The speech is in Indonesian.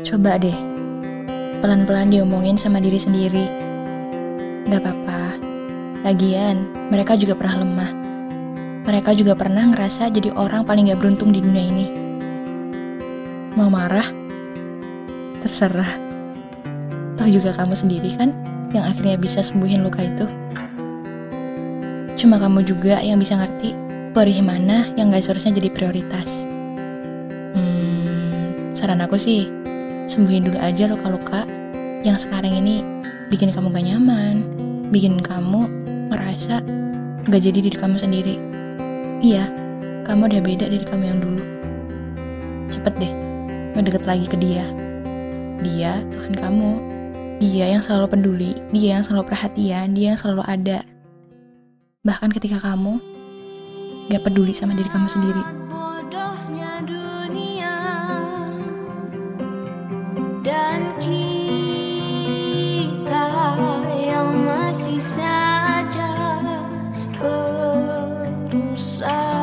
Coba deh, pelan-pelan diomongin sama diri sendiri. Gak apa-apa, lagian mereka juga pernah lemah. Mereka juga pernah ngerasa jadi orang paling gak beruntung di dunia ini. Mau marah? Terserah. Toh juga kamu sendiri kan yang akhirnya bisa sembuhin luka itu. Cuma kamu juga yang bisa ngerti perih mana yang gak seharusnya jadi prioritas. Hmm, saran aku sih, sembuhin dulu aja luka-luka yang sekarang ini bikin kamu gak nyaman, bikin kamu merasa gak jadi diri kamu sendiri. Iya, kamu udah beda dari kamu yang dulu. Cepet deh, ngedeket lagi ke dia. Dia Tuhan kamu. Dia yang selalu peduli, dia yang selalu perhatian, dia yang selalu ada. Bahkan ketika kamu gak peduli sama diri kamu sendiri. Bodoh satu saat